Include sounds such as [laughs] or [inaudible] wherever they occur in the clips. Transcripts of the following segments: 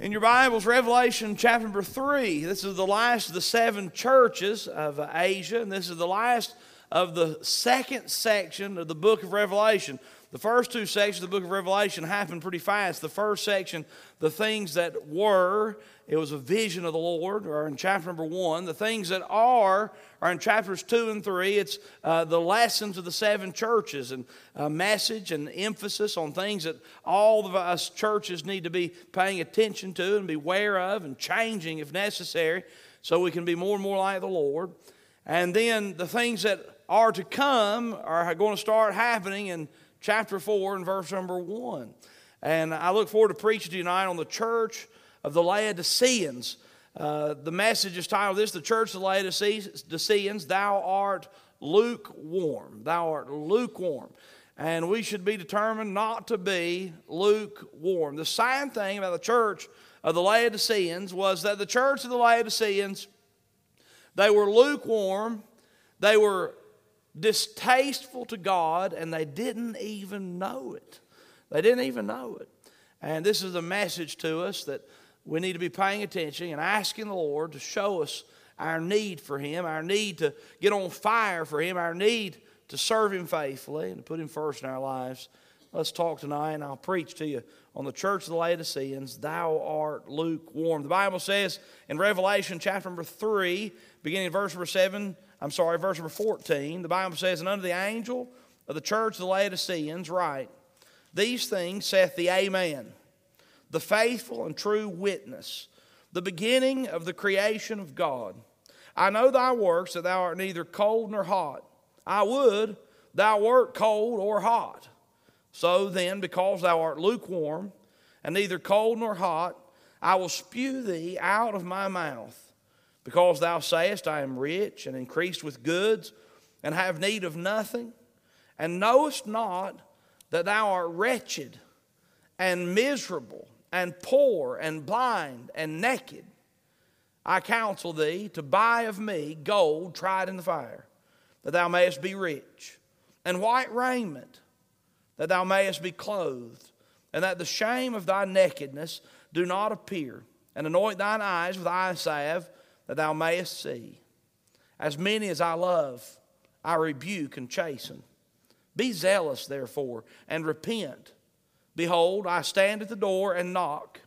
In your Bibles, Revelation chapter number three. This is the last of the seven churches of uh, Asia, and this is the last of the second section of the book of Revelation. The first two sections of the book of Revelation happened pretty fast. The first section, the things that were, it was a vision of the Lord, or in chapter number one. The things that are are in chapters two and three. It's uh, the lessons of the seven churches and a message and emphasis on things that all of us churches need to be paying attention to and beware of and changing if necessary so we can be more and more like the Lord. And then the things that are to come are going to start happening in chapter 4 and verse number 1. And I look forward to preaching tonight on the church of the Laodiceans. Uh, the message is titled this The Church of the Laodiceans, Thou art lukewarm. Thou art lukewarm. And we should be determined not to be lukewarm. The sad thing about the church of the Laodiceans was that the church of the Laodiceans, they were lukewarm, they were distasteful to God, and they didn't even know it. They didn't even know it. And this is a message to us that we need to be paying attention and asking the Lord to show us our need for Him, our need to get on fire for Him, our need to serve Him faithfully and to put Him first in our lives. Let's talk tonight, and I'll preach to you on the church of the Laodiceans, Thou art lukewarm. The Bible says in Revelation chapter number 3, beginning in verse number 7, I'm sorry, verse number 14, the Bible says, And unto the angel of the church of the Laodiceans write, These things saith the Amen, the faithful and true witness, the beginning of the creation of God. I know thy works, that thou art neither cold nor hot. I would thou wert cold or hot. So then, because thou art lukewarm, and neither cold nor hot, I will spew thee out of my mouth. Because thou sayest, I am rich and increased with goods, and have need of nothing, and knowest not that thou art wretched and miserable and poor and blind and naked. I counsel thee to buy of me gold tried in the fire, that thou mayest be rich, and white raiment, that thou mayest be clothed, and that the shame of thy nakedness do not appear, and anoint thine eyes with eye salve that thou mayest see. As many as I love, I rebuke and chasten. Be zealous, therefore, and repent. Behold, I stand at the door and knock.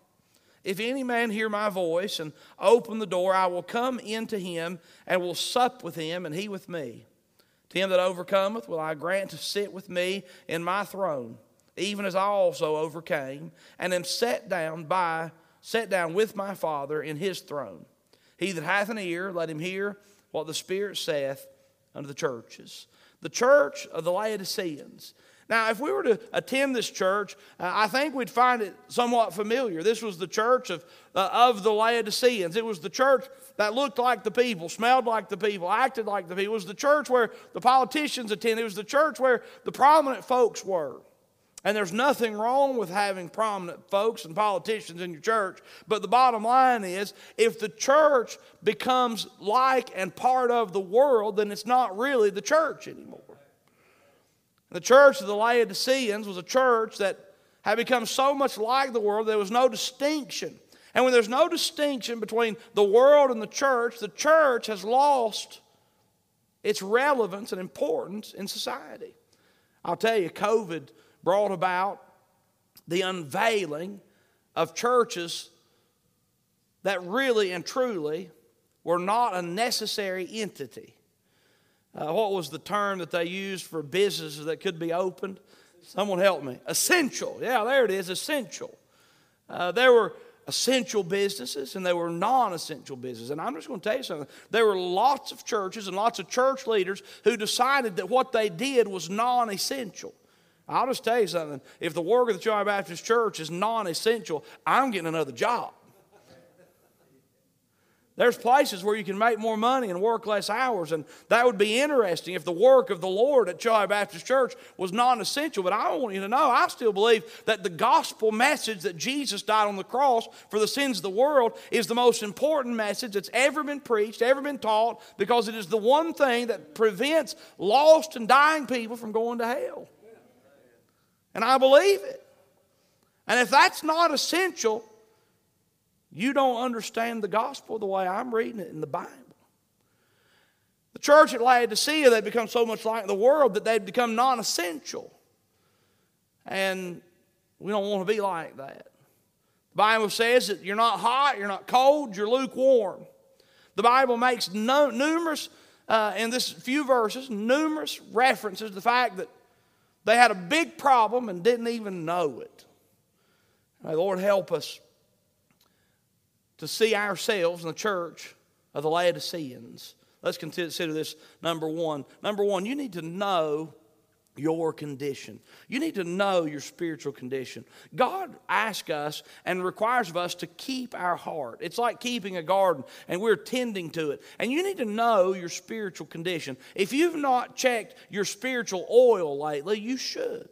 If any man hear my voice and open the door, I will come into him and will sup with him, and he with me. To him that overcometh will I grant to sit with me in my throne, even as I also overcame, and am set down by set down with my Father in his throne. He that hath an ear, let him hear what the Spirit saith unto the churches. The church of the Laodiceans. Now, if we were to attend this church, uh, I think we'd find it somewhat familiar. This was the church of, uh, of the Laodiceans. It was the church that looked like the people, smelled like the people, acted like the people. It was the church where the politicians attended. It was the church where the prominent folks were. And there's nothing wrong with having prominent folks and politicians in your church. But the bottom line is if the church becomes like and part of the world, then it's not really the church anymore. The church of the Laodiceans was a church that had become so much like the world, there was no distinction. And when there's no distinction between the world and the church, the church has lost its relevance and importance in society. I'll tell you, COVID brought about the unveiling of churches that really and truly were not a necessary entity. Uh, what was the term that they used for businesses that could be opened? Someone help me. Essential. Yeah, there it is, essential. Uh, there were essential businesses and there were non essential businesses. And I'm just going to tell you something. There were lots of churches and lots of church leaders who decided that what they did was non essential. I'll just tell you something. If the work of the Chilhowee Baptist Church is non essential, I'm getting another job. There's places where you can make more money and work less hours, and that would be interesting if the work of the Lord at Chilhowee Baptist Church was non essential. But I want you to know, I still believe that the gospel message that Jesus died on the cross for the sins of the world is the most important message that's ever been preached, ever been taught, because it is the one thing that prevents lost and dying people from going to hell. And I believe it. And if that's not essential, You don't understand the gospel the way I'm reading it in the Bible. The church at Laodicea, they become so much like the world that they become non essential. And we don't want to be like that. The Bible says that you're not hot, you're not cold, you're lukewarm. The Bible makes no, numerous, uh, in this few verses, numerous references to the fact that they had a big problem and didn't even know it. May Lord help us to see ourselves in the church of the Laodiceans. Let's consider this number one. Number one, you need to know your condition. You need to know your spiritual condition. God asks us and requires of us to keep our heart. It's like keeping a garden and we're tending to it. And you need to know your spiritual condition. If you've not checked your spiritual oil lately, you should.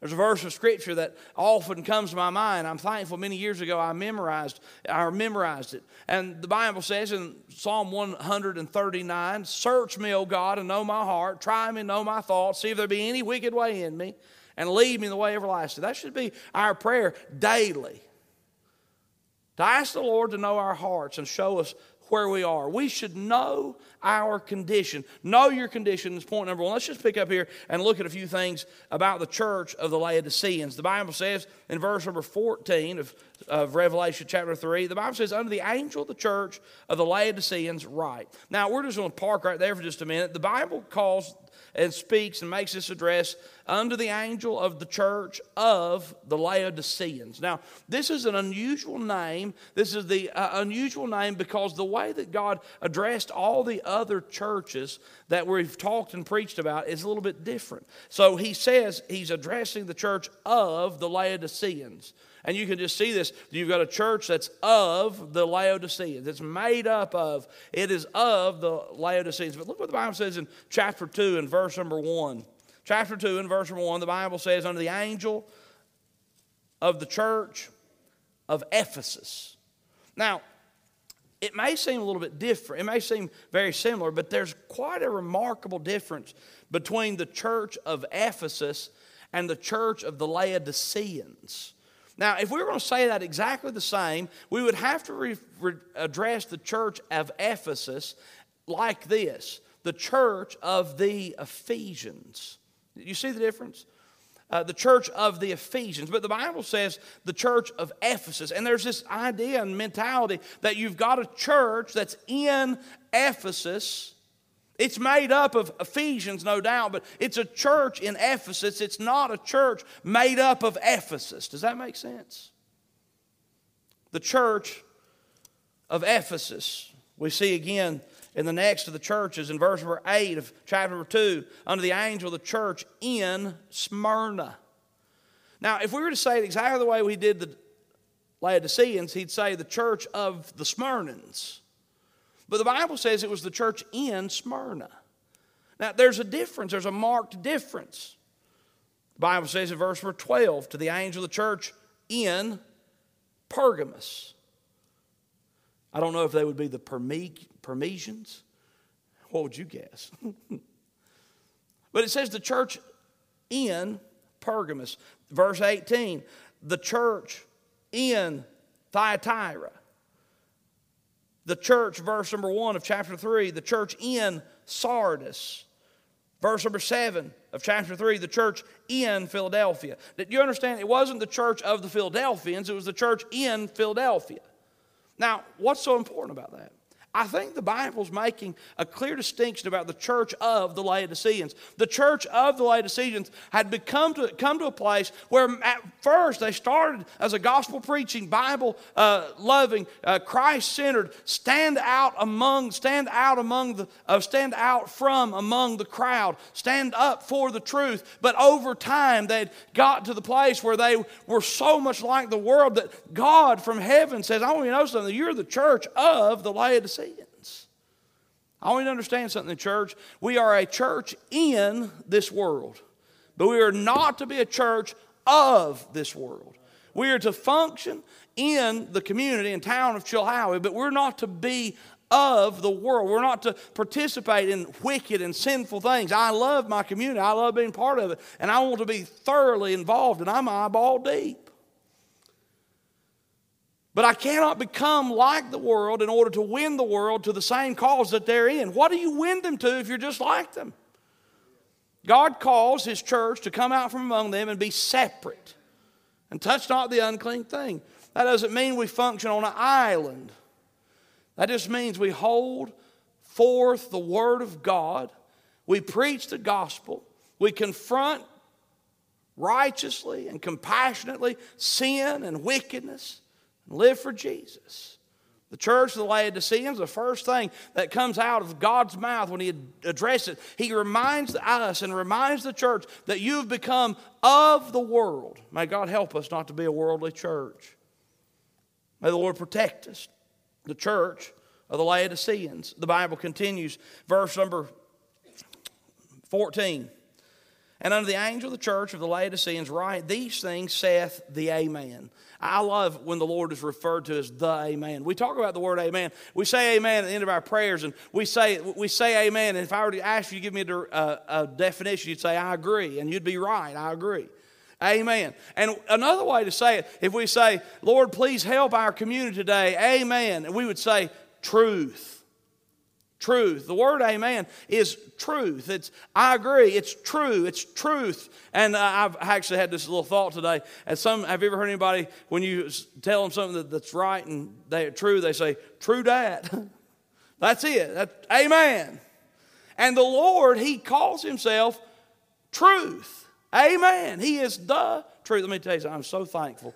There's a verse of scripture that often comes to my mind. I'm thankful many years ago I memorized I memorized it. And the Bible says in Psalm 139, "Search me, O God, and know my heart. Try me, and know my thoughts. See if there be any wicked way in me, and lead me in the way everlasting." That should be our prayer daily. To ask the Lord to know our hearts and show us where we are. We should know our condition. Know your condition is point number one. Let's just pick up here and look at a few things about the church of the Laodiceans. The Bible says in verse number 14 of, of Revelation chapter 3, the Bible says, Under the angel of the church of the Laodiceans, write. Now, we're just going to park right there for just a minute. The Bible calls and speaks and makes this address unto the angel of the church of the Laodiceans. Now, this is an unusual name. This is the uh, unusual name because the way that God addressed all the other churches that we've talked and preached about is a little bit different. So he says he's addressing the church of the Laodiceans. And you can just see this. You've got a church that's of the Laodiceans. It's made up of, it is of the Laodiceans. But look what the Bible says in chapter 2 and verse number 1. Chapter 2 and verse number 1, the Bible says, Under the angel of the church of Ephesus. Now, it may seem a little bit different. It may seem very similar, but there's quite a remarkable difference between the church of Ephesus and the church of the Laodiceans. Now, if we were going to say that exactly the same, we would have to re- re- address the church of Ephesus like this the church of the Ephesians. You see the difference? Uh, the church of the Ephesians. But the Bible says the church of Ephesus. And there's this idea and mentality that you've got a church that's in Ephesus it's made up of Ephesians, no doubt, but it's a church in Ephesus. It's not a church made up of Ephesus. Does that make sense? The church of Ephesus, we see again in the next of the churches in verse number 8 of chapter number 2 under the angel of the church in Smyrna. Now, if we were to say it exactly the way we did the Laodiceans, he'd say the church of the Smyrnans. But the Bible says it was the church in Smyrna. Now, there's a difference, there's a marked difference. The Bible says in verse number 12 to the angel of the church in Pergamos. I don't know if they would be the Parmesians. What would you guess? [laughs] but it says the church in Pergamos. Verse 18, the church in Thyatira the church, verse number one of chapter three, the church in Sardis. Verse number seven of chapter three, the church in Philadelphia. Did you understand? It wasn't the church of the Philadelphians, it was the church in Philadelphia. Now, what's so important about that? I think the Bible's making a clear distinction about the church of the Laodiceans. The church of the Laodiceans had become to come to a place where at first they started as a gospel preaching, Bible uh, loving, uh, Christ centered, stand out among, stand out among the, uh, stand out from among the crowd, stand up for the truth. But over time they'd got to the place where they were so much like the world that God from heaven says, "I want you to know something. You're the church of the Laodiceans." I want you to understand something, church. We are a church in this world, but we are not to be a church of this world. We are to function in the community and town of Chilhowie, but we're not to be of the world. We're not to participate in wicked and sinful things. I love my community. I love being part of it, and I want to be thoroughly involved, and I'm eyeball deep. But I cannot become like the world in order to win the world to the same cause that they're in. What do you win them to if you're just like them? God calls His church to come out from among them and be separate and touch not the unclean thing. That doesn't mean we function on an island. That just means we hold forth the Word of God, we preach the gospel, we confront righteously and compassionately sin and wickedness, live for Jesus. The church of the Laodiceans, the first thing that comes out of God's mouth when He addresses it, He reminds us and reminds the church that you've become of the world. May God help us not to be a worldly church. May the Lord protect us, the church of the Laodiceans. The Bible continues, verse number 14. And unto the angel of the church of the Laodiceans write, These things saith the Amen. I love when the Lord is referred to as the Amen. We talk about the word Amen. We say Amen at the end of our prayers, and we say we say Amen. And if I were to ask you to give me a, a, a definition, you'd say I agree, and you'd be right. I agree. Amen. And another way to say it, if we say, Lord, please help our community today, Amen, and we would say truth. Truth. The word amen is truth. It's, I agree, it's true, it's truth. And uh, I've actually had this little thought today. And some, have you ever heard anybody, when you tell them something that, that's right and they're true, they say, true that. [laughs] that's it. That, amen. And the Lord, He calls Himself truth. Amen. He is the truth. Let me tell you something. I'm so thankful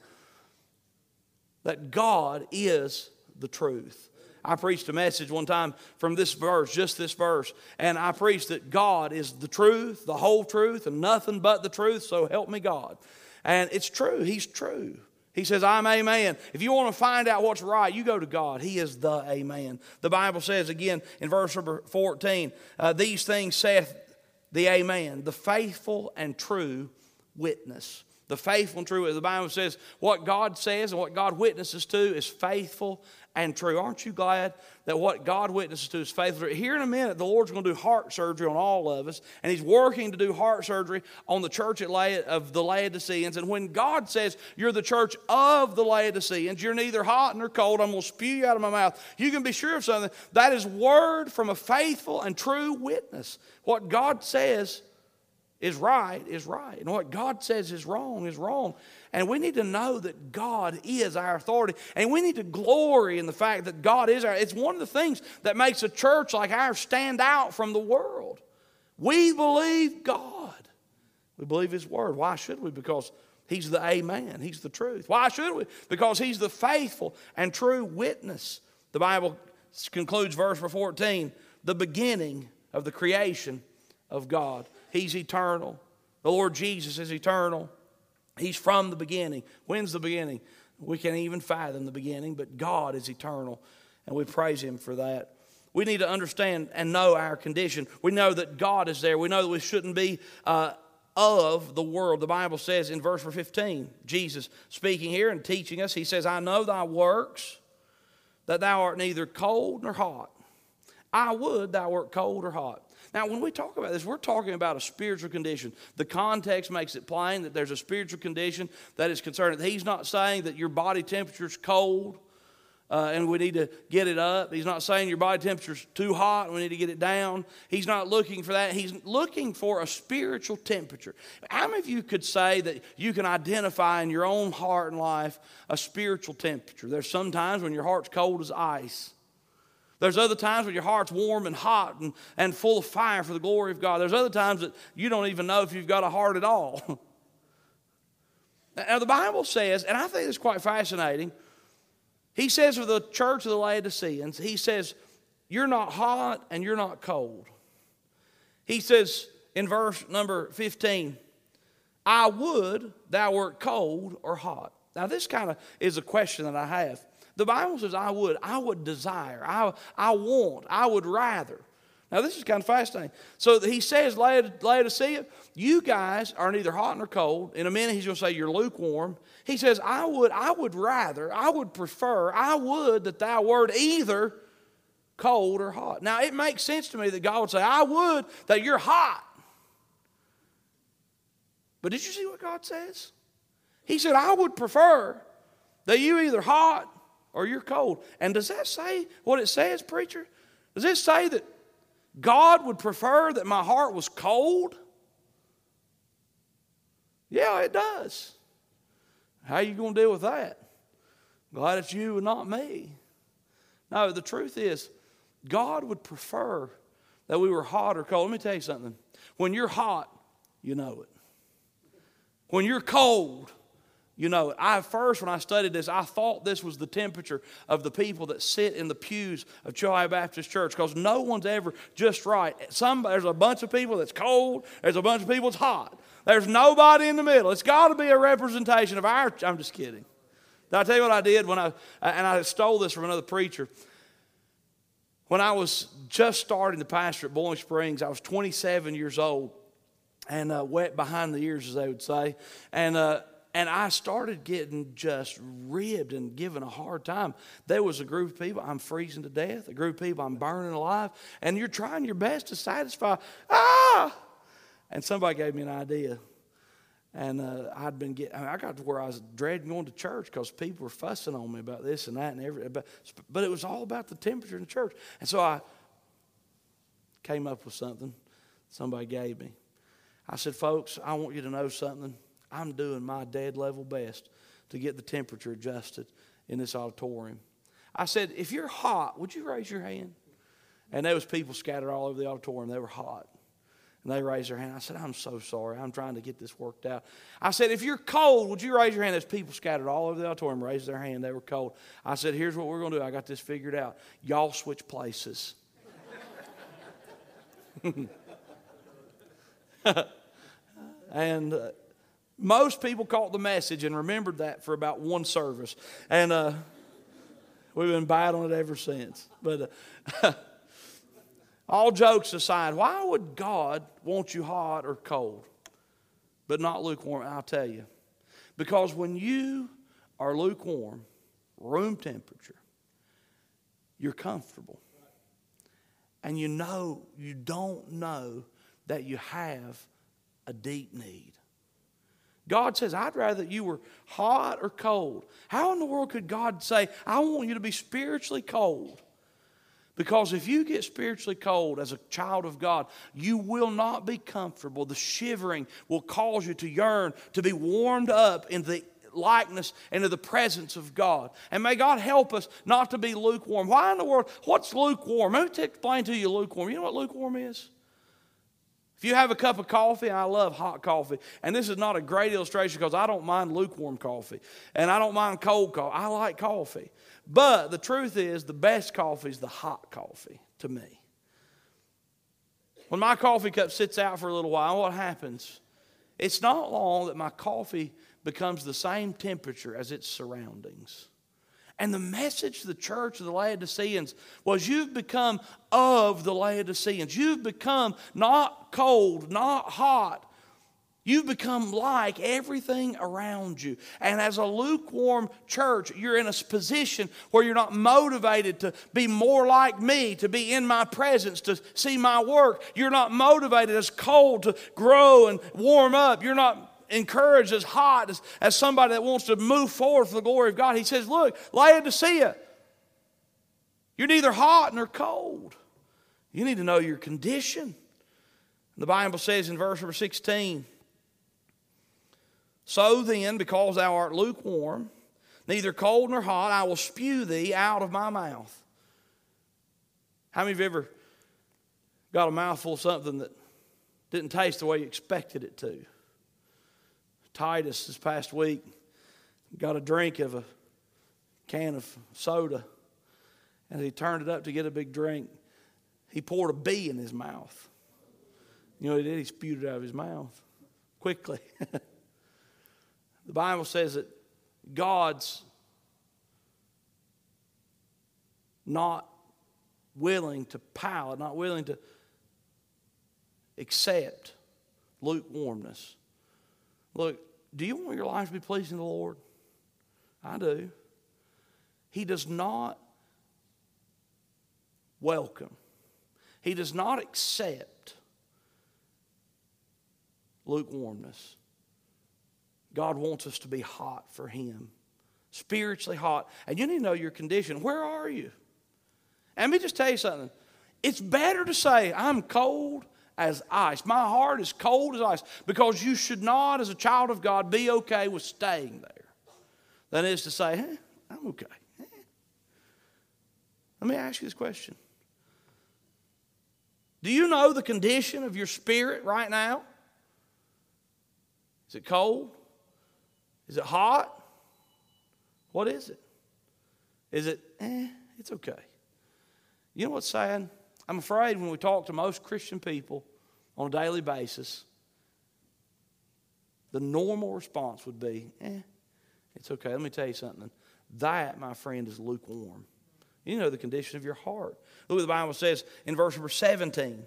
that God is the truth. I preached a message one time from this verse, just this verse, and I preached that God is the truth, the whole truth, and nothing but the truth, so help me God. And it's true, He's true. He says, I'm Amen. If you want to find out what's right, you go to God. He is the Amen. The Bible says again in verse number 14, uh, These things saith the Amen, the faithful and true witness. The faithful and true. The Bible says what God says and what God witnesses to is faithful and true. Aren't you glad that what God witnesses to is faithful? Here in a minute, the Lord's going to do heart surgery on all of us, and He's working to do heart surgery on the church of the Laodiceans. And when God says you're the church of the Laodiceans, you're neither hot nor cold, I'm going to spew you out of my mouth. You can be sure of something. That is word from a faithful and true witness. What God says is right is right, and what God says is wrong is wrong. And we need to know that God is our authority. And we need to glory in the fact that God is our. It's one of the things that makes a church like ours stand out from the world. We believe God. We believe His Word. Why should we? Because He's the Amen. He's the truth. Why should we? Because He's the faithful and true witness. The Bible concludes verse 14 the beginning of the creation of God. He's eternal. The Lord Jesus is eternal. He's from the beginning. When's the beginning? We can't even fathom the beginning, but God is eternal, and we praise Him for that. We need to understand and know our condition. We know that God is there. We know that we shouldn't be uh, of the world. The Bible says in verse 15, Jesus speaking here and teaching us, He says, I know thy works, that thou art neither cold nor hot. I would thou wert cold or hot. Now, when we talk about this, we're talking about a spiritual condition. The context makes it plain that there's a spiritual condition that is concerned. He's not saying that your body temperature is cold uh, and we need to get it up. He's not saying your body temperature is too hot and we need to get it down. He's not looking for that. He's looking for a spiritual temperature. How many of you could say that you can identify in your own heart and life a spiritual temperature? There's sometimes when your heart's cold as ice. There's other times when your heart's warm and hot and, and full of fire for the glory of God. There's other times that you don't even know if you've got a heart at all. [laughs] now, the Bible says, and I think it's quite fascinating, he says of the church of the Laodiceans, he says, You're not hot and you're not cold. He says in verse number 15, I would thou wert cold or hot. Now, this kind of is a question that I have. The Bible says, I would, I would desire, I, I want, I would rather. Now, this is kind of fascinating. So he says, Laodicea, you guys are neither hot nor cold. In a minute, he's going to say you're lukewarm. He says, I would, I would rather, I would prefer, I would that thou wert either cold or hot. Now, it makes sense to me that God would say, I would that you're hot. But did you see what God says? He said, I would prefer that you either hot or you're cold. And does that say what it says, preacher? Does it say that God would prefer that my heart was cold? Yeah, it does. How are you going to deal with that? Glad it's you and not me. No, the truth is, God would prefer that we were hot or cold. Let me tell you something. When you're hot, you know it. When you're cold, you know, I first, when I studied this, I thought this was the temperature of the people that sit in the pews of Chilhowee Baptist Church because no one's ever just right. Some, there's a bunch of people that's cold, there's a bunch of people that's hot. There's nobody in the middle. It's got to be a representation of our. I'm just kidding. Did I tell you what I did when I, and I stole this from another preacher. When I was just starting the pastor at Bowling Springs, I was 27 years old and uh, wet behind the ears, as they would say. And, uh, and I started getting just ribbed and given a hard time. There was a group of people, I'm freezing to death, a group of people, I'm burning alive, and you're trying your best to satisfy, ah! And somebody gave me an idea. And uh, I'd been getting, I got to where I was dreading going to church because people were fussing on me about this and that and everything. But, but it was all about the temperature in the church. And so I came up with something somebody gave me. I said, folks, I want you to know something. I'm doing my dead level best to get the temperature adjusted in this auditorium. I said, if you're hot, would you raise your hand? And there was people scattered all over the auditorium. They were hot. And they raised their hand. I said, I'm so sorry. I'm trying to get this worked out. I said, if you're cold, would you raise your hand? There's people scattered all over the auditorium raised their hand. They were cold. I said, here's what we're going to do. I got this figured out. Y'all switch places. [laughs] and uh, most people caught the message and remembered that for about one service. And uh, we've been battling it ever since. But uh, [laughs] all jokes aside, why would God want you hot or cold, but not lukewarm? I'll tell you. Because when you are lukewarm, room temperature, you're comfortable. And you know, you don't know that you have a deep need. God says, I'd rather that you were hot or cold. How in the world could God say, I want you to be spiritually cold? Because if you get spiritually cold as a child of God, you will not be comfortable. The shivering will cause you to yearn to be warmed up in the likeness and to the presence of God. And may God help us not to be lukewarm. Why in the world? What's lukewarm? Let me explain to you lukewarm. You know what lukewarm is? If you have a cup of coffee, I love hot coffee. And this is not a great illustration because I don't mind lukewarm coffee and I don't mind cold coffee. I like coffee. But the truth is, the best coffee is the hot coffee to me. When my coffee cup sits out for a little while, what happens? It's not long that my coffee becomes the same temperature as its surroundings. And the message to the church of the Laodiceans was you've become of the Laodiceans. You've become not cold, not hot. You've become like everything around you. And as a lukewarm church, you're in a position where you're not motivated to be more like me, to be in my presence, to see my work. You're not motivated as cold to grow and warm up. You're not encouraged as hot as, as somebody that wants to move forward for the glory of God. He says, Look, Laodicea, you're neither hot nor cold. You need to know your condition. The Bible says in verse number 16, So then, because thou art lukewarm, neither cold nor hot, I will spew thee out of my mouth. How many of you ever got a mouthful of something that didn't taste the way you expected it to? Titus this past week got a drink of a can of soda, and he turned it up to get a big drink. He poured a bee in his mouth. You know what he did? He spewed it out of his mouth quickly. [laughs] the Bible says that God's not willing to palate, not willing to accept lukewarmness. Look, do you want your life to be pleasing to the Lord? I do. He does not welcome, He does not accept lukewarmness. God wants us to be hot for Him spiritually hot, and you need to know your condition. Where are you? And let me just tell you something. It's better to say, I'm cold as ice. My heart is cold as ice because you should not, as a child of God, be okay with staying there That is to say, hey, I'm okay. Let me ask you this question Do you know the condition of your spirit right now? Is it cold? Is it hot? What is it? Is it, eh, it's okay. You know what's sad? I'm afraid when we talk to most Christian people on a daily basis, the normal response would be, eh, it's okay. Let me tell you something. That, my friend, is lukewarm. You know the condition of your heart. Look what the Bible says in verse number 17.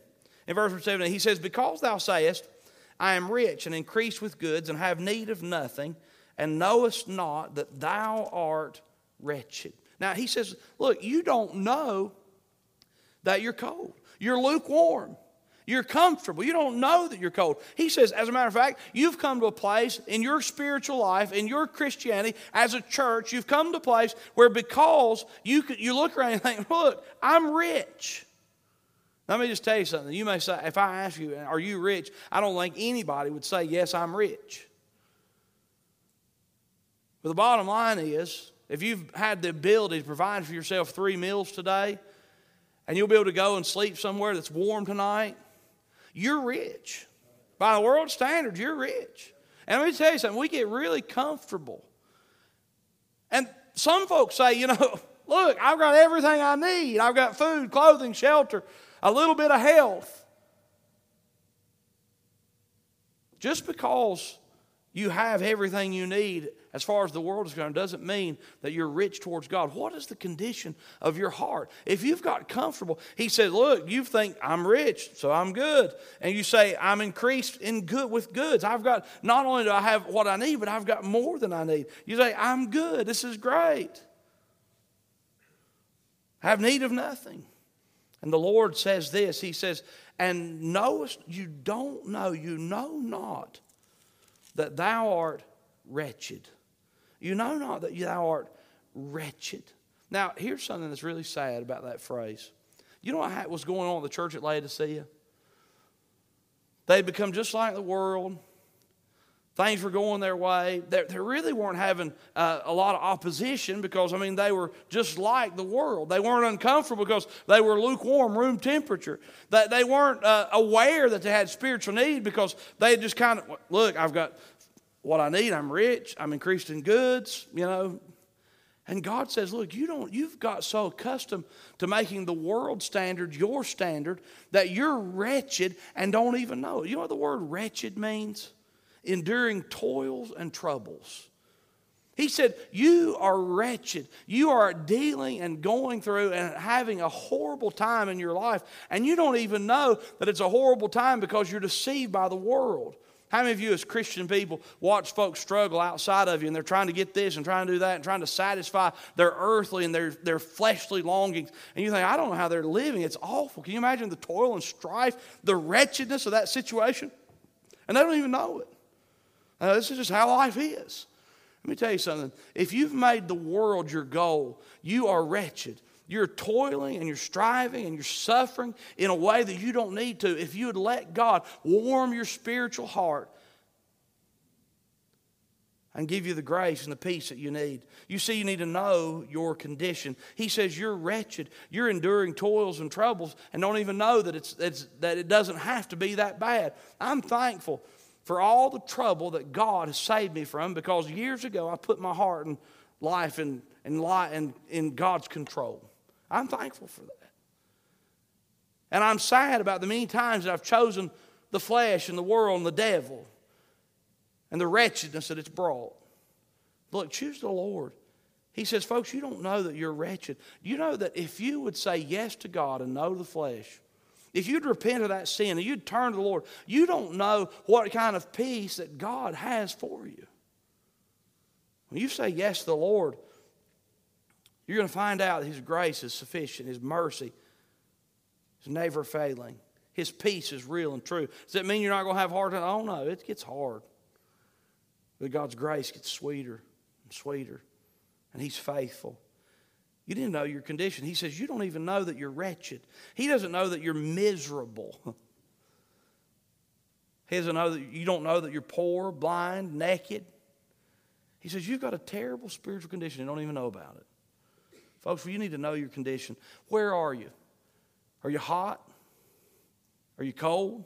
In verse number 17, he says, Because thou sayest, I am rich and increased with goods and have need of nothing, and knowest not that thou art wretched. Now he says, Look, you don't know that you're cold. You're lukewarm. You're comfortable. You don't know that you're cold. He says, as a matter of fact, you've come to a place in your spiritual life, in your Christianity, as a church, you've come to a place where because you, you look around and think, [laughs] look, I'm rich. Let me just tell you something. You may say, if I ask you, are you rich? I don't think anybody would say, yes, I'm rich. But the bottom line is, if you've had the ability to provide for yourself three meals today, and you'll be able to go and sleep somewhere that's warm tonight, you're rich. By the world standards, you're rich. And let me tell you something, we get really comfortable. And some folks say, you know, [laughs] look, I've got everything I need. I've got food, clothing, shelter, a little bit of health. Just because you have everything you need as far as the world is concerned doesn't mean that you're rich towards God. What is the condition of your heart? If you've got comfortable, he says, Look, you think I'm rich, so I'm good. And you say, I'm increased in good with goods. I've got not only do I have what I need, but I've got more than I need. You say, I'm good. This is great. I have need of nothing. And the Lord says this He says, And knowest you don't know, you know not that thou art wretched. You know not that thou art wretched. Now, here's something that's really sad about that phrase. You know what was going on at the church at Laodicea? They had become just like the world. Things were going their way. They, they really weren't having uh, a lot of opposition because, I mean, they were just like the world. They weren't uncomfortable because they were lukewarm, room temperature. They, they weren't uh, aware that they had spiritual need because they just kind of, look, I've got what I need. I'm rich. I'm increased in goods, you know. And God says, look, you don't, you've got so accustomed to making the world standard your standard that you're wretched and don't even know. You know what the word wretched means? enduring toils and troubles. He said, You are wretched. You are dealing and going through and having a horrible time in your life, and you don't even know that it's a horrible time because you're deceived by the world. How many of you, as Christian people, watch folks struggle outside of you and they're trying to get this and trying to do that and trying to satisfy their earthly and their, their fleshly longings? And you think, I don't know how they're living. It's awful. Can you imagine the toil and strife, the wretchedness of that situation? And they don't even know it. Uh, this is just how life is. Let me tell you something. If you've made the world your goal, you are wretched. You're toiling and you're striving and you're suffering in a way that you don't need to. If you would let God warm your spiritual heart and give you the grace and the peace that you need. You see, you need to know your condition. He says you're wretched, you're enduring toils and troubles, and don't even know that, it's, it's, that it doesn't have to be that bad. I'm thankful for all the trouble that God has saved me from because years ago I put my heart and life in, in God's control. I'm thankful for that. And I'm sad about the many times that I've chosen the flesh and the world and the devil and the wretchedness that it's brought. Look, choose the Lord. He says, folks, you don't know that you're wretched. You know that if you would say yes to God and no to the flesh, if you'd repent of that sin and you'd turn to the Lord, you don't know what kind of peace that God has for you. When you say yes to the Lord, you're going to find out that His grace is sufficient, His mercy is never failing, His peace is real and true. Does that mean you're not going to have hard times? Oh, no, it gets hard. But God's grace gets sweeter and sweeter and He's faithful. You didn't know your condition. He says, You don't even know that you're wretched. He doesn't know that you're miserable. [laughs] He doesn't know that you don't know that you're poor, blind, naked. He says, You've got a terrible spiritual condition and don't even know about it. Folks, you need to know your condition. Where are you? Are you hot? Are you cold?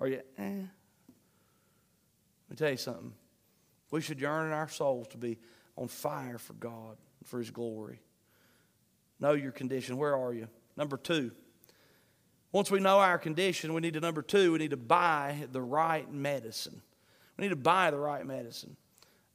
Are you, eh? Let me tell you something. We should yearn in our souls to be on fire for God, for His glory. Know your condition. Where are you? Number two. Once we know our condition, we need to, number two, we need to buy the right medicine. We need to buy the right medicine.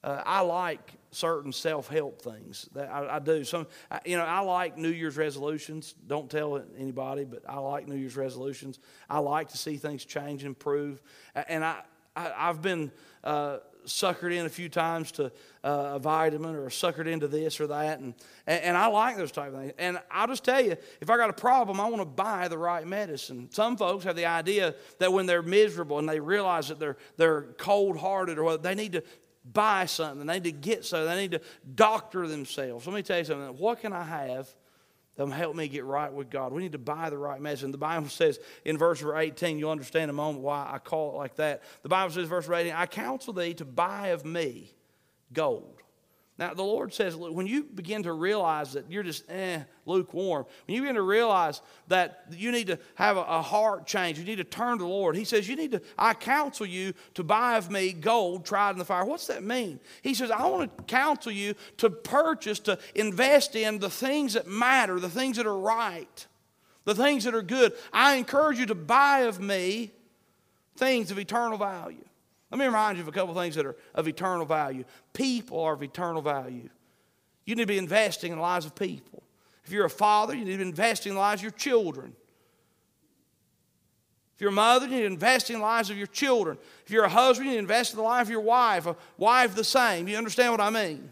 Uh, I like certain self-help things. That I, I do. Some, you know, I like New Year's resolutions. Don't tell anybody, but I like New Year's resolutions. I like to see things change and improve. And I, I have been uh, suckered in a few times to uh, a vitamin or suckered into this or that. And, and, and, I like those type of things. And I'll just tell you, if I got a problem, I want to buy the right medicine. Some folks have the idea that when they're miserable and they realize that they're, they're cold hearted or what, they need to buy something, they need to get something, they need to doctor themselves. Let me tell you something. What can I have that'll help me get right with God? We need to buy the right medicine. The Bible [laughs] says in verse 18, you'll understand in a moment why I call it like that. The Bible says, verse 18, I counsel thee to buy of me gold now, the Lord says, when you begin to realize that you're just eh, lukewarm, when you begin to realize that you need to have a, a, heart change, you need to turn to the Lord, He says, You need to, I counsel you to buy of me gold tried in the fire. What's that mean? He says, I want to counsel you to purchase, to invest in the things that matter, the things that are right, the things that are good. I encourage you to buy of me things of eternal value. Let me remind you of a couple of things that are of eternal value. People are of eternal value. You need to be investing in the lives of people. If you're a father, you need to be investing in the lives of your children. If you're a mother, you need to invest in the lives of your children. If you're a husband, you need to invest in the life of your wife. A wife, the same. You understand what I mean?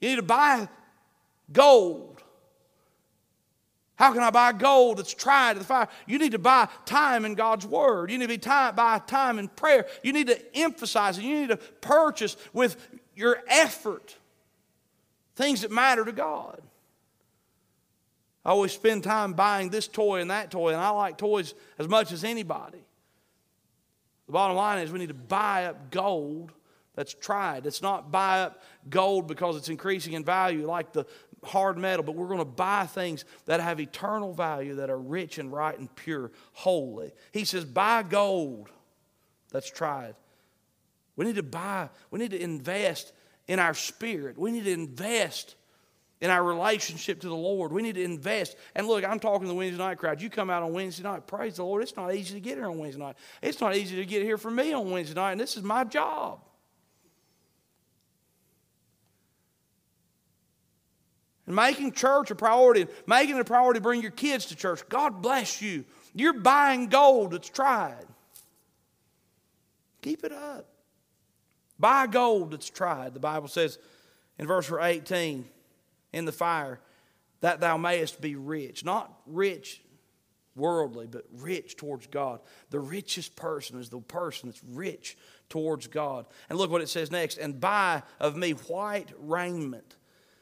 You need to buy gold how can I buy gold that's tried to the fire? You need to buy time in God's Word. You need to be time, buy time in prayer. You need to emphasize it. You need to purchase with your effort things that matter to God. I always spend time buying this toy and that toy, and I like toys as much as anybody. The bottom line is we need to buy up gold that's tried. It's not buy up gold because it's increasing in value like the hard metal, but we're going to buy things that have eternal value, that are rich and right and pure, holy. He says, buy gold that's tried. We need to buy, we need to invest in our spirit. We need to invest in our relationship to the Lord. We need to invest. And look, I'm talking to the Wednesday night crowd. You come out on Wednesday night, praise the Lord. It's not easy to get here on Wednesday night. It's not easy to get here for me on Wednesday night, and this is my job. And making church a priority, making it a priority to bring your kids to church. God bless you. You're buying gold that's tried. Keep it up. Buy gold that's tried. The Bible says in verse 18, in the fire, that thou mayest be rich. Not rich worldly, but rich towards God. The richest person is the person that's rich towards God. And look what it says next and buy of me white raiment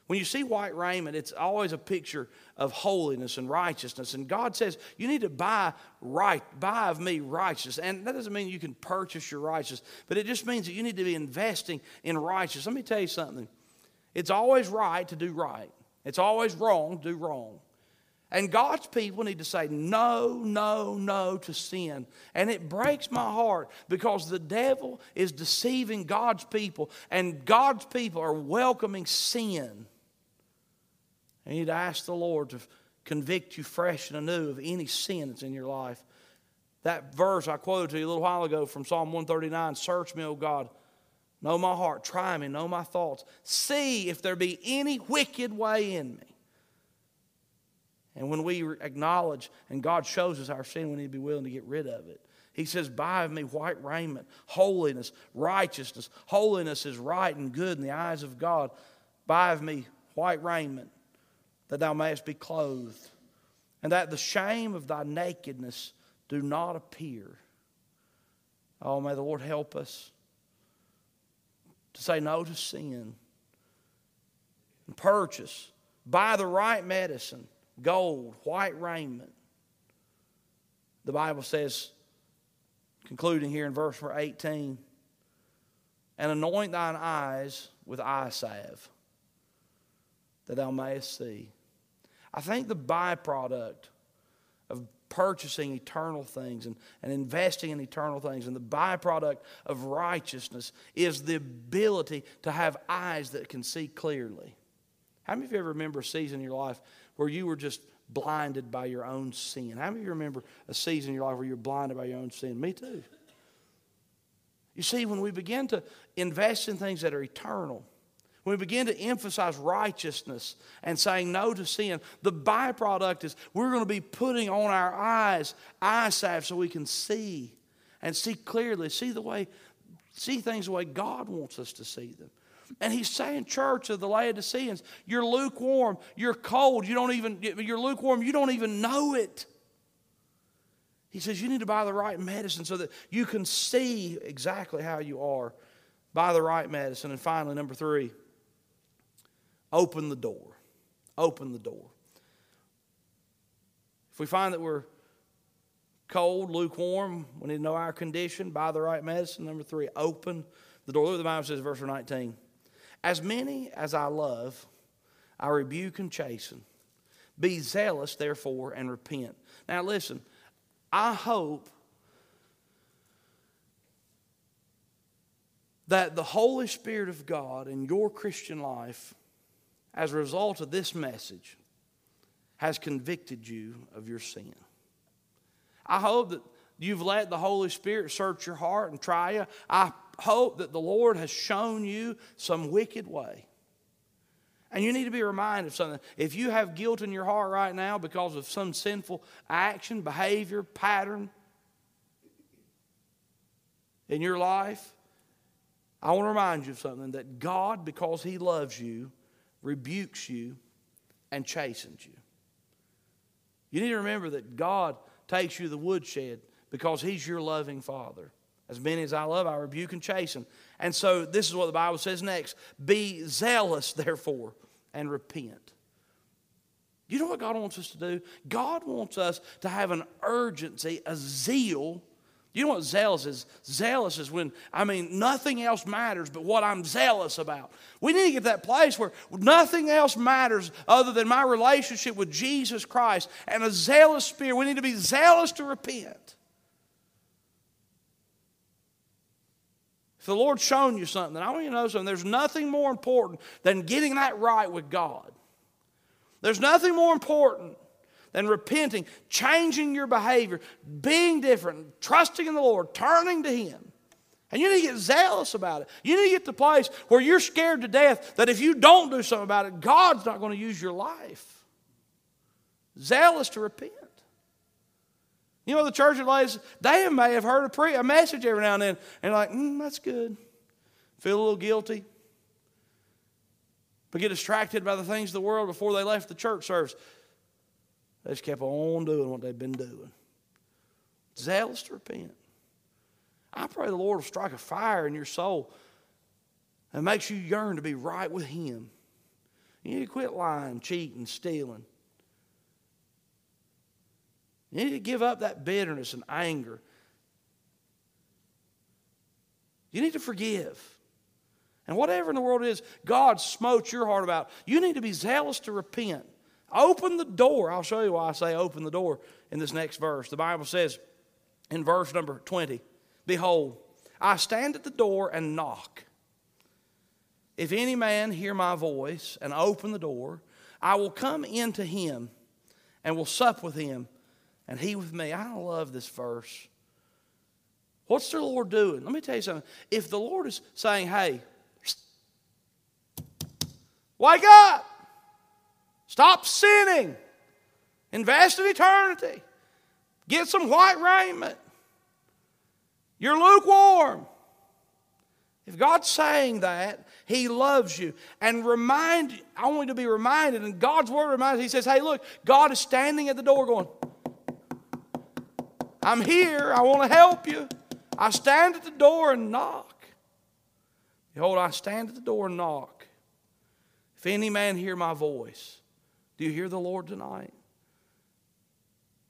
when you see white raiment, it's always a picture of holiness and righteousness. And God says, you need to buy right, buy of me righteousness. And that doesn't mean you can purchase your righteousness, but it just means that you need to be investing in righteousness. Let me tell you something. It's always right to do right. It's always wrong to do wrong. And God's people need to say no, no, no to sin. And it breaks my heart because the devil is deceiving God's people, and God's people are welcoming sin. And you need to ask the Lord to convict you fresh and anew of any sin that's in your life. That verse I quoted to you a little while ago from Psalm 139 Search me, O God. Know my heart. Try me. Know my thoughts. See if there be any wicked way in me. And when we acknowledge and God shows us our sin, we need to be willing to get rid of it. He says, Buy of me white raiment, holiness, righteousness. Holiness is right and good in the eyes of God. Buy of me white raiment that thou mayest be clothed, and that the shame of thy nakedness do not appear. Oh, may the Lord help us to say no to sin, and purchase. Buy the right medicine, gold, white raiment. The Bible says, concluding here in verse 18, and anoint thine eyes with eye salve, that thou mayest see. I think the byproduct of purchasing eternal things and, and investing in eternal things and the byproduct of righteousness is the ability to have eyes that can see clearly. How many of you ever remember a season in your life where you were just blinded by your own sin? How many of you remember a season in your life where you're blinded by your own sin? Me too. You see, when we begin to invest in things that are eternal, when we begin to emphasize righteousness and saying no to sin, the byproduct is we're going to be putting on our eyes eye salve so we can see and see clearly, see the way, see things the way God wants us to see them. And he's saying, church of the Laodiceans, you're lukewarm, you're cold, you don't even, you're lukewarm, you don't even know it. He says you need to buy the right medicine so that you can see exactly how you are. Buy the right medicine. And finally, number three, open the door. Open the door. If we find that we're cold, lukewarm, we need to know our condition, buy the right medicine. Number three, open the door. Look what the Bible says, verse 19. As many as I love, I rebuke and chasten. Be zealous, therefore, and repent. Now, listen, I hope that the Holy Spirit of God in your Christian life, as a result of this message, has convicted you of your sin. I hope that you've let the Holy Spirit search your heart and try you. I hope that the Lord has shown you some wicked way. And you need to be reminded of something. If you have guilt in your heart right now because of some sinful action, behavior, pattern in your life, I want to remind you of something that God, because He loves you, rebukes you and chastens you. You need to remember that God takes you to the woodshed because He's your loving Father. As many as I love, I rebuke and chasten. And so this is what the Bible says next Be zealous, [laughs] therefore, and repent. You know what God wants us to do? God wants us to have an urgency, a zeal. You know what zealous is? Zealous is when, I mean, nothing else matters but what I'm zealous about. We need to get to that place where nothing else matters other than my relationship with Jesus Christ and a zealous spirit. We need to be zealous to repent. If the Lord's shown you something, I want you to know something. There's nothing more important than getting that right with God. There's nothing more important than repenting, changing your behavior, being different, trusting in the Lord, turning to Him. And you need to get zealous about it. You need to get to the place where you're scared to death that if you don't do something about it, God's not going to use your life. Zealous to repent. You know, the church of Laodicea, they may have heard a, pre- a message every now and then, and like, mm, that's good. Feel a little guilty. But get distracted by the things of the world before they left the church service. They just kept on doing what they've been doing. Zealous to repent. I pray the Lord will strike a fire in your soul and makes you yearn to be right with Him. You need to quit lying, cheating, stealing. You need to give up that bitterness and anger. You need to forgive. And whatever in the world it is God smote your heart about, you need to be zealous to repent. Open the door. I'll show you why I say open the door in this next verse. The Bible says in verse number 20 Behold, I stand at the door and knock. If any man hear my voice and open the door, I will come into him and will sup with him and he with me. I love this verse. What's the Lord doing? Let me tell you something. If the Lord is saying, hey, wake up, stop sinning, invest in eternity, get some white raiment, you're lukewarm. If God's saying that, He loves you. And remind, I want you to be reminded, and God's word reminds, He says, Hey, look, God is standing at the door going, I'm here. I want to help you. I stand at the door and knock. Behold, I stand at the door and knock. If any man hear my voice, do you hear the Lord tonight?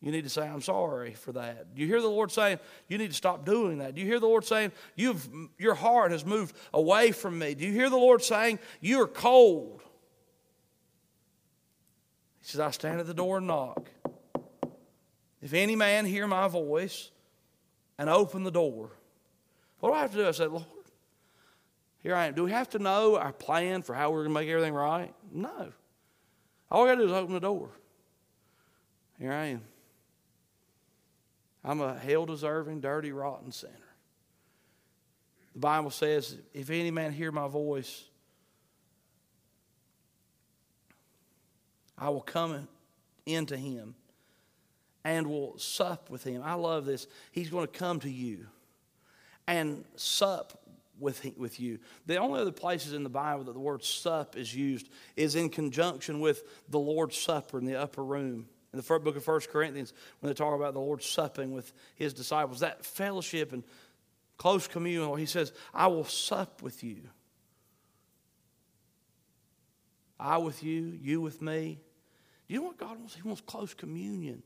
You need to say, I'm sorry for that. Do you hear the Lord saying, you need to stop doing that? Do you hear the Lord saying, You've, your heart has moved away from me? Do you hear the Lord saying, You are cold? He says, I stand at the door and knock. If any man hear my voice and open the door, what do I have to do? I said, Lord, here I am. Do we have to know our plan for how we're going to make everything right? No. All I got to do is open the door. Here I am. I'm a hell deserving, dirty, rotten sinner. The Bible says, if any man hear my voice, I will come into him and will sup with him. I love this. He's going to come to you and sup with, with you. The only other places in the Bible that the word sup is used is in conjunction with the Lord's Supper in the upper room. In the first book of First Corinthians, when they talk about the Lord supping with his disciples, that fellowship and close communion, he says, I will sup with you. I with you, you with me. Do you know what God wants? He wants close communion.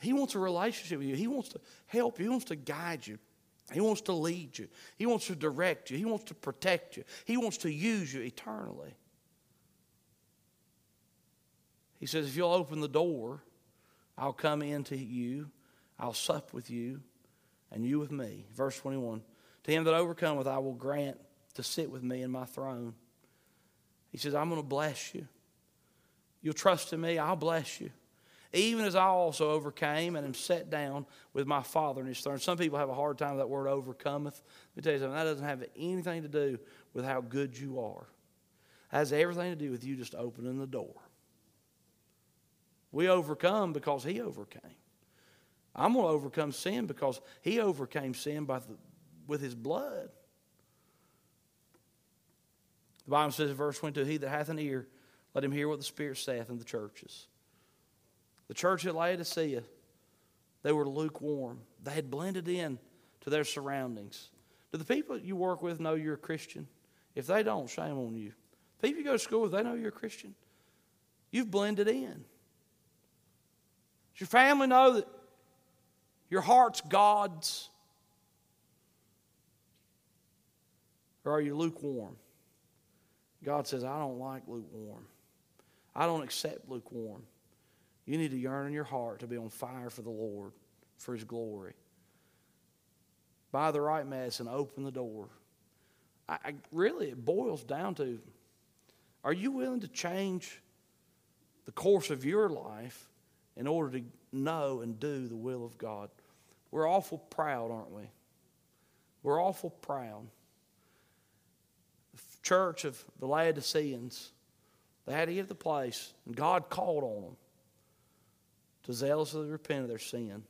He wants a relationship with you. He wants to help you. He wants to guide you. He wants to lead you. He wants to direct you. He wants to protect you. He wants to use you eternally. He says, if you'll open the door, I'll come into you, I'll sup with you, and you with me. Verse 21 To him that overcometh, I will grant to sit with me in my throne. He says, I'm going to bless you. You'll trust in me, I'll bless you even as I also overcame and am set down with my Father in his throne. Some people have a hard time with that word overcometh. Let me tell you something, that doesn't have anything to do with how good you are. It has everything to do with you just opening the door. We overcome because he overcame. I'm going to overcome sin because he overcame sin by the, with his blood. The Bible says in verse 22 He that hath an ear, let him hear what the Spirit saith in the churches. The church at Laodicea, they were lukewarm. They had blended in to their surroundings. Do the people you work with know you're a Christian? If they don't, shame on you. People you go to school with, they know you're a Christian. You've blended in. Does your family know that your heart's God's? Or are you lukewarm? God says, I don't like lukewarm. I don't accept lukewarm. You need to yearn in your heart to be on fire for the Lord, for His glory. Buy the right medicine, open the door. I, I, really, it boils down to are you willing to change the course of your life in order to know and do the will of God? We're awful proud, aren't we? We're awful proud. The church of the Laodiceans, they had to get the place, and God called on them to zealously repent of their sin,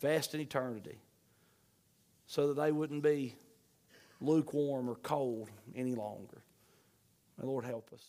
vast in eternity, so that they wouldn't be lukewarm or cold any longer. May Lord help us.